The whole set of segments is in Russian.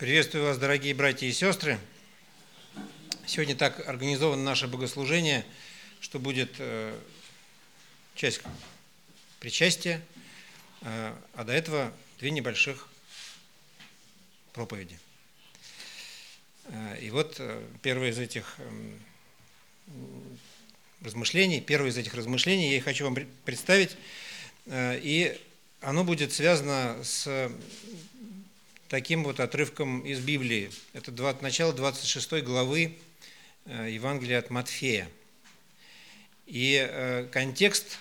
Приветствую вас, дорогие братья и сестры. Сегодня так организовано наше богослужение, что будет э, часть причастия, э, а до этого две небольших проповеди. Э, и вот первое из этих эм, размышлений, первое из этих размышлений я хочу вам представить, и оно будет связано с таким вот отрывком из Библии. Это начало 26 главы э, Евангелия от Матфея. И э, контекст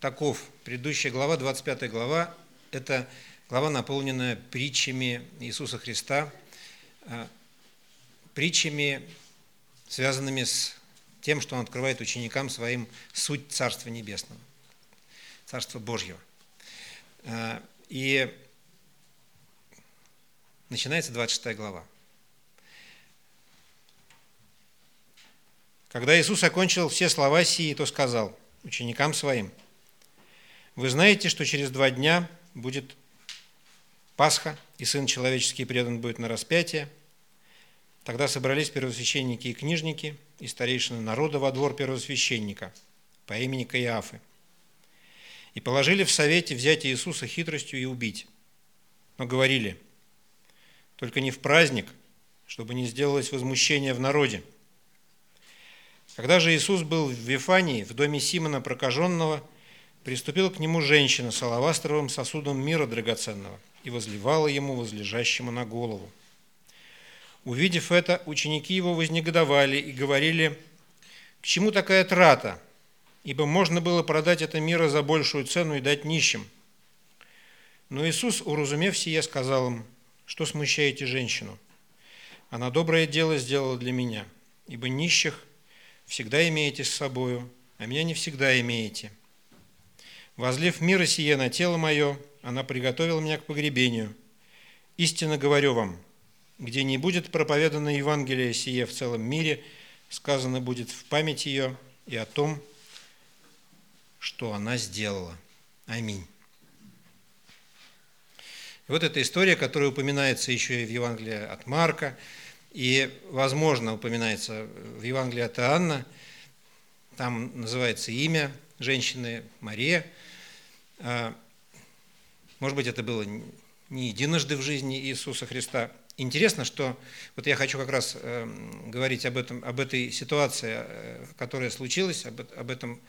таков, предыдущая глава, 25 глава, это глава, наполненная притчами Иисуса Христа, э, притчами, связанными с тем, что Он открывает ученикам своим суть Царства Небесного, Царства Божьего. И начинается 26 глава. Когда Иисус окончил все слова сии, то сказал ученикам своим, «Вы знаете, что через два дня будет Пасха, и Сын Человеческий предан будет на распятие. Тогда собрались первосвященники и книжники, и старейшины народа во двор первосвященника по имени Каиафы, и положили в совете взять Иисуса хитростью и убить. Но говорили – только не в праздник, чтобы не сделалось возмущение в народе. Когда же Иисус был в Вифании, в доме Симона прокаженного, приступила к нему женщина с алавастровым сосудом мира драгоценного и возливала ему, возлежащему на голову. Увидев это, ученики его вознегодовали и говорили, «К чему такая трата? Ибо можно было продать это мира за большую цену и дать нищим». Но Иисус, уразумев сие, сказал им, что смущаете женщину? Она доброе дело сделала для меня, ибо нищих всегда имеете с собою, а меня не всегда имеете. Возлив мира сие на тело мое, она приготовила меня к погребению. Истинно говорю вам, где не будет проповедано Евангелие сие в целом мире, сказано будет в память ее и о том, что она сделала. Аминь. И вот эта история, которая упоминается еще и в Евангелии от Марка, и, возможно, упоминается в Евангелии от Иоанна, там называется имя женщины Мария. А, может быть, это было не единожды в жизни Иисуса Христа. Интересно, что вот я хочу как раз эм, говорить об, этом, об этой ситуации, э, которая случилась, об, об этом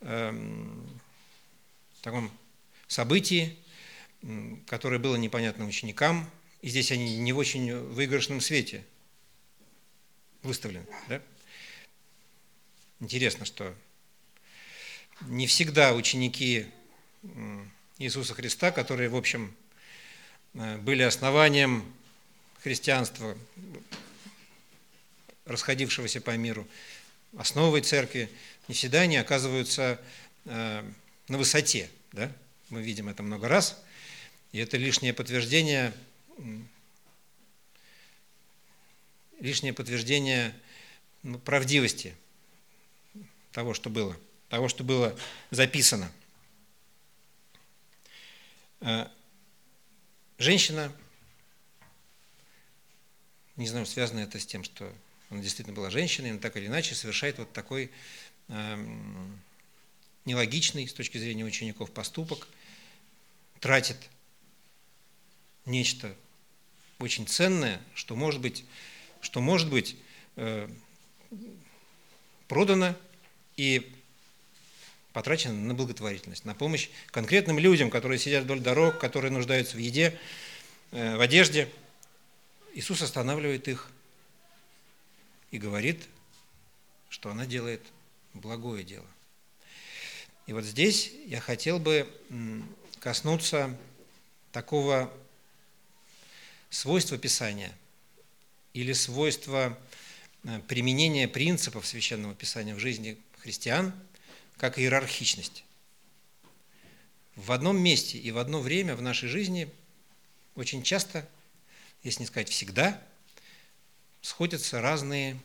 эм, таком событии, которое было непонятно ученикам, и здесь они не в очень выигрышном свете выставлены. Да? Интересно, что не всегда ученики Иисуса Христа, которые, в общем, э, были основанием христианства, расходившегося по миру, основой церкви, не всегда они оказываются э, на высоте. Да? Мы видим это много раз – и это лишнее подтверждение, лишнее подтверждение ну, правдивости того, что было, того, что было записано. А, женщина, не знаю, связано это с тем, что она действительно была женщиной, но так или иначе совершает вот такой нелогичный с точки зрения учеников поступок, тратит нечто очень ценное, что может быть, что может быть э, продано и потрачено на благотворительность, на помощь конкретным людям, которые сидят вдоль дорог, которые нуждаются в еде, э, в одежде. Иисус останавливает их и говорит, что она делает благое дело. И вот здесь я хотел бы коснуться такого свойства Писания или свойства э, применения принципов Священного Писания в жизни христиан, как иерархичность. В одном месте и в одно время в нашей жизни очень часто, если не сказать всегда, сходятся разные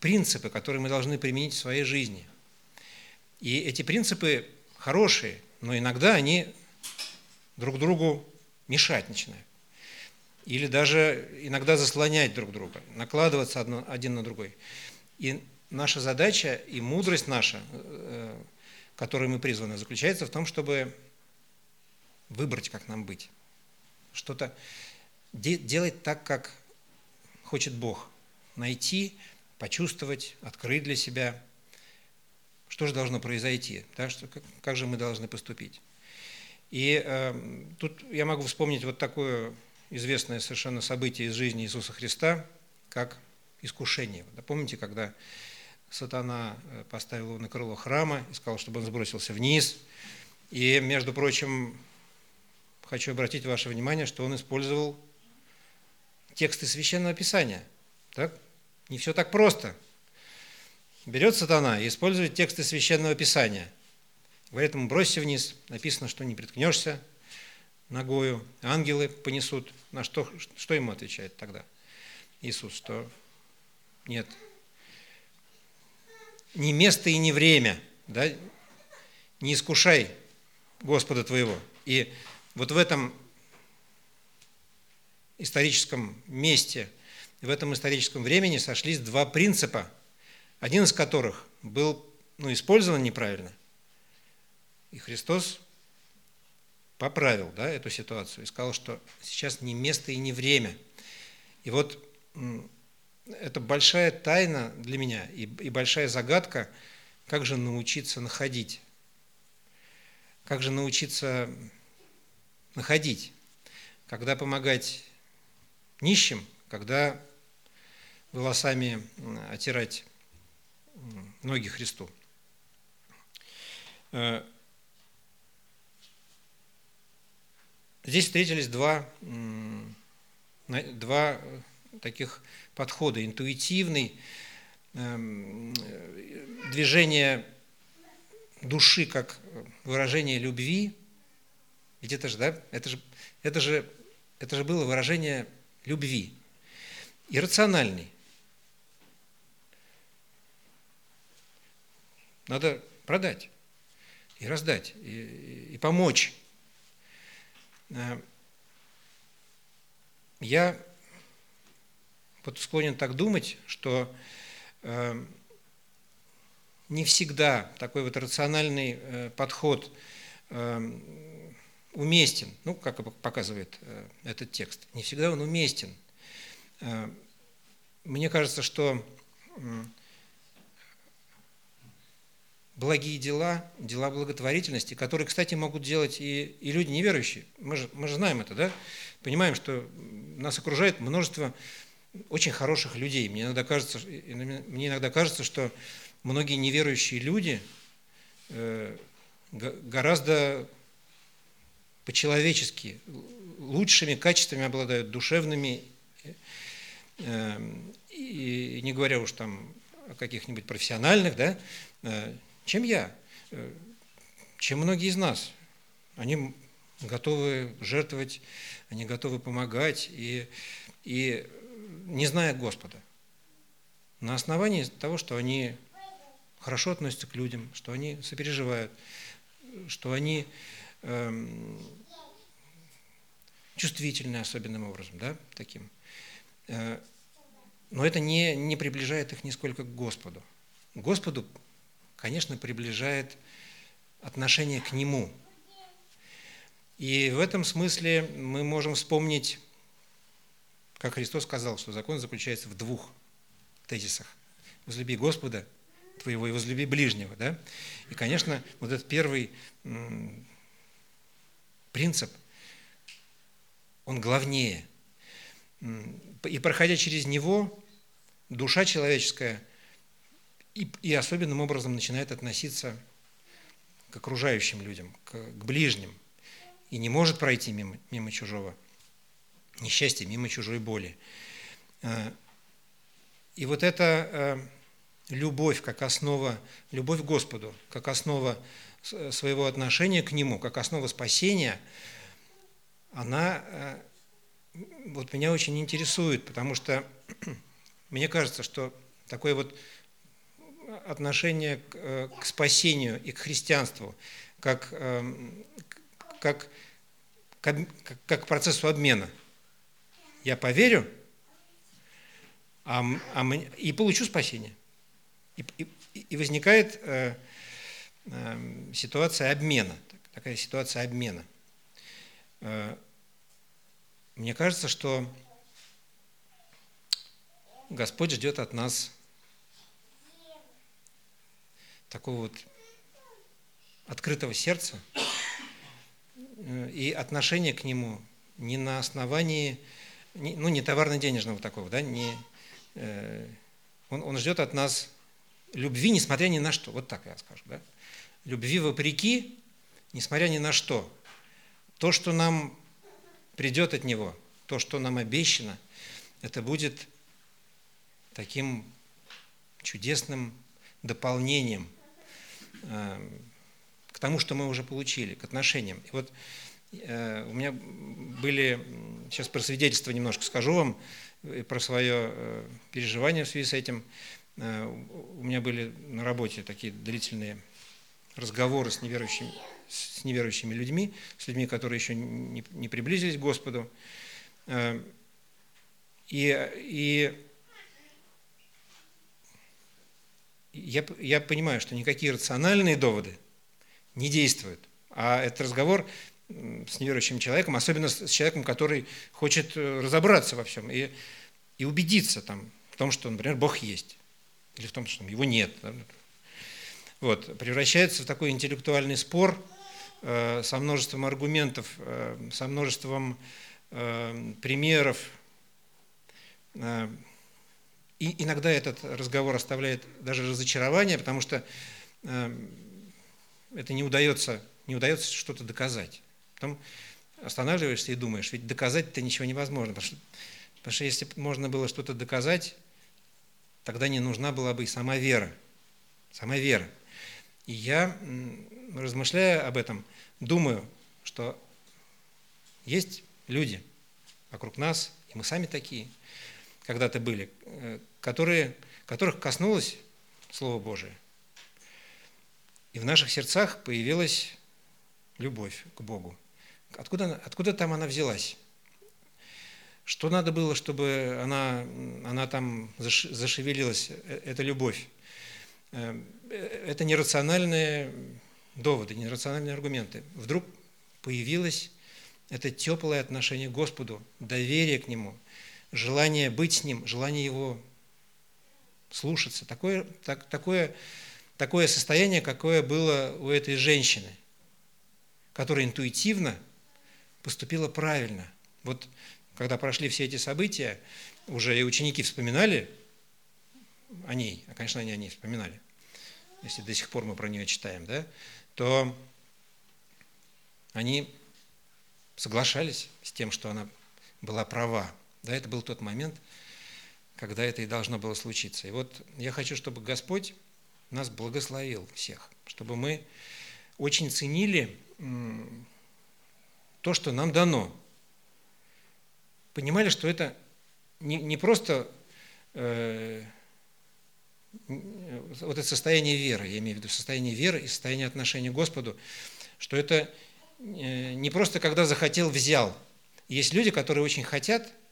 принципы, которые мы должны применить в своей жизни. И эти принципы хорошие, но иногда они друг другу мешать начинают. или даже иногда заслонять друг друга, накладываться одно, один на другой. И наша задача и мудрость наша, э, которой мы призваны, заключается в том, чтобы выбрать, как нам быть. Что-то делать так, как хочет Бог. Найти, почувствовать, открыть для себя, что же должно произойти, да, что, как, как же мы должны поступить. И э, тут я могу вспомнить вот такое известное совершенно событие из жизни Иисуса Христа, как искушение. Да, помните, когда сатана э, поставил его на крыло храма и сказал, чтобы он сбросился вниз. И, между прочим, хочу обратить ваше внимание, что он использовал тексты Священного Писания. Так? Не все так просто. Берет сатана и использует тексты Священного Писания. Ему, бросься вниз. Написано, что не приткнешься ногою. Ангелы понесут. На что, что ему отвечает тогда Иисус? Что нет, не место и не время, да? не искушай Господа твоего. И вот в этом историческом месте, в этом историческом времени сошлись два принципа, один из которых был ну, использован неправильно. И Христос поправил да, эту ситуацию и сказал, что сейчас не место и не время. И вот это большая тайна для меня и, и большая загадка, как же научиться находить. Как же научиться находить, когда помогать нищим, когда волосами отирать ноги Христу. Здесь встретились два, два таких подхода. Интуитивный, эм, движение души как выражение любви. Ведь это же, да, это же, это же, это же было выражение любви. Иррациональный. Надо продать и раздать, и, и помочь. Э, я вот склонен так думать, что э, не всегда такой вот рациональный э, подход уместен, ну, как показывает этот текст, не всегда он уместен. Мне кажется, что благие дела, дела благотворительности, которые, кстати, могут делать и, и люди неверующие. Мы же, мы же знаем это, да? Понимаем, что нас окружает множество очень хороших людей. Мне иногда кажется, мне иногда кажется что многие неверующие люди э, гораздо по-человечески лучшими качествами обладают, душевными, э, и не говоря уж там о каких-нибудь профессиональных, да, э, чем я, чем многие из нас. Они готовы жертвовать, они готовы помогать, и, и не зная Господа. На основании того, что они хорошо относятся к людям, что они сопереживают, что они эм, чувствительны особенным образом, да, таким. Э, но это не, не приближает их нисколько к Господу. Господу, конечно, приближает отношение к Нему. И в этом смысле мы можем вспомнить как Христос сказал, что закон заключается в двух тезисах. Возлюби Господа твоего и возлюби ближнего. Да? И, конечно, вот этот первый принцип, он главнее. И проходя через него, душа человеческая и, и особенным образом начинает относиться к окружающим людям, к, к ближним, и не может пройти мимо, мимо чужого несчастье мимо чужой боли. Э, и вот эта э, любовь как основа, любовь к Господу, как основа своего отношения к Нему, как основа спасения, она э, вот меня очень интересует, потому что мне кажется, что такое вот отношение к, к спасению и к христианству, как, как, как, как к процессу обмена – Я поверю, а, а, и получу спасение. И, и, и возникает э, э, ситуация обмена, такая ситуация обмена. Э, мне кажется, что Господь ждет от нас такого вот открытого сердца э, и отношения к Нему не на основании, ну, не товарно-денежного такого, да, не, э, он, он ждет от нас любви, несмотря ни на что, вот так я скажу, да, любви вопреки, несмотря ни на что. То, что нам придет от Него, то, что нам обещано, это будет таким чудесным дополнением к тому, что мы уже получили, к отношениям. И вот э, у меня были, сейчас про свидетельство немножко скажу вам, про свое э, переживание в связи с этим. У меня были на работе такие длительные разговоры с неверующими, с неверующими людьми, с людьми, которые еще не, не приблизились к Господу. И, и я, я понимаю, что никакие рациональные доводы не действуют. А этот разговор с неверующим человеком, особенно с человеком, который хочет э, разобраться во всем и, и убедиться там, в том, что, например, Бог есть, или в том, что его нет. Вот, превращается в такой интеллектуальный спор э, со множеством аргументов, э, со множеством э, примеров, э, и иногда этот разговор оставляет даже разочарование, потому что э, это не удается, не удается что-то доказать. Потом останавливаешься и думаешь, ведь доказать-то ничего невозможно, потому что, потому что если можно было что-то доказать, тогда не нужна была бы и сама вера. Сама вера. И я, размышляя об этом, думаю, что есть люди вокруг нас, и мы сами такие, когда-то были, э, которые, которых коснулось Слово Божие. И в наших сердцах появилась любовь к Богу. Откуда, откуда там она взялась? Что надо было, чтобы она, она там зашевелилась, э, эта любовь? Э, это нерациональные доводы, нерациональные аргументы. Вдруг появилось это теплое отношение к Господу, доверие к Нему, желание быть с Ним, желание Его слушаться. Такое, так, такое, такое состояние, какое было у этой женщины, которая интуитивно поступила правильно. Вот когда прошли все эти события, уже и ученики вспоминали о ней, а, конечно, они о ней вспоминали, если до сих пор мы про нее читаем, да, то они соглашались с тем, что она была права. Да, это был тот момент, когда это и должно было случиться. И вот я хочу, чтобы Господь нас благословил всех, чтобы мы очень ценили то, что нам дано. Понимали, что это не, не просто э, вот это состояние веры, я имею в виду состояние веры и состояние отношения к Господу, что это э, не просто когда захотел, взял. Есть люди, которые очень хотят –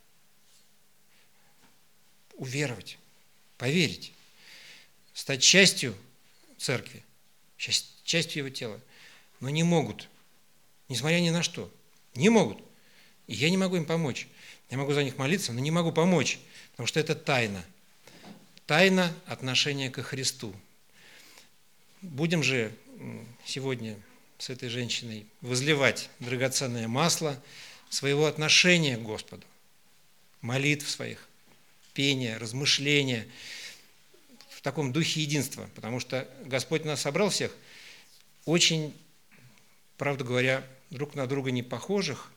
уверовать, поверить, стать частью церкви, частью его тела, но не могут, несмотря ни на что, не могут. И я не могу им помочь. Я могу за них молиться, но не могу помочь, потому что это тайна. Тайна отношения ко Христу. Будем же сегодня с этой женщиной возливать драгоценное масло своего отношения к Господу, молитв своих, пения, размышления в таком духе единства, потому что Господь нас собрал всех очень, правда говоря, друг на друга не похожих,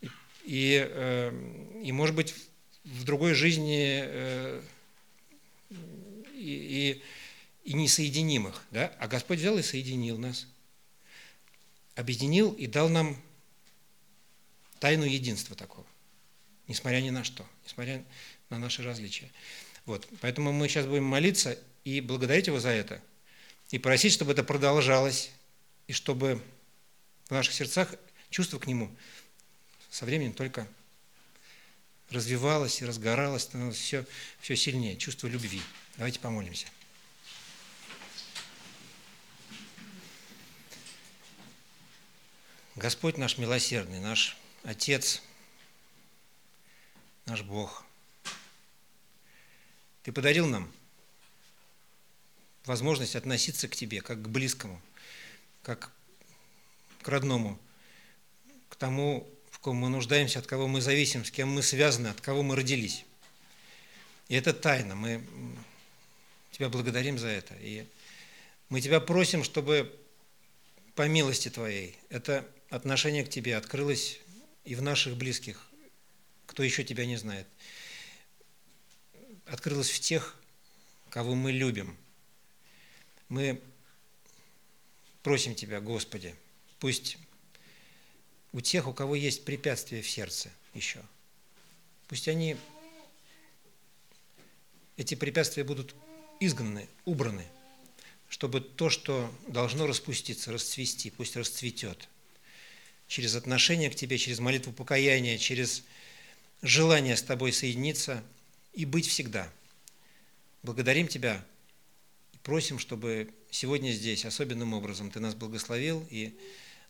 и, и, э, может быть, в другой жизни э, и, и, и несоединимых. Да? А Господь взял и соединил нас, объединил и дал нам тайну единства такого, несмотря ни на что, несмотря на наши различия. Вот. Поэтому мы сейчас будем молиться и благодарить Его за это, и просить, чтобы это продолжалось, и чтобы в наших сердцах чувство к Нему со временем только развивалось и разгоралось, становилось все, все сильнее, чувство любви. Давайте помолимся. Господь наш милосердный, наш Отец, наш Бог, Ты подарил нам возможность относиться к Тебе как к близкому, как к родному, к тому, в ком мы нуждаемся, от кого мы зависим, с кем мы связаны, от кого мы родились. И это тайна. Мы Тебя благодарим за это. И мы Тебя просим, чтобы по милости Твоей это отношение к Тебе открылось и в наших близких, кто еще Тебя не знает. Открылось в тех, кого мы любим. Мы просим Тебя, Господи, пусть у тех, у кого есть препятствия в сердце еще, пусть они, эти препятствия будут изгнаны, убраны, чтобы то, что должно распуститься, расцвести, пусть расцветет – через отношение к Тебе, через молитву покаяния, через желание с Тобой соединиться и быть всегда. Благодарим Тебя и просим, чтобы сегодня здесь особенным образом Ты нас благословил и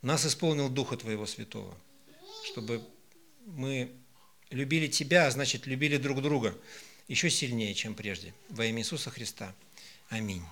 нас исполнил Духа Твоего Святого, чтобы мы любили Тебя, а значит, любили друг друга еще сильнее, чем прежде. Во имя Иисуса Христа. Аминь.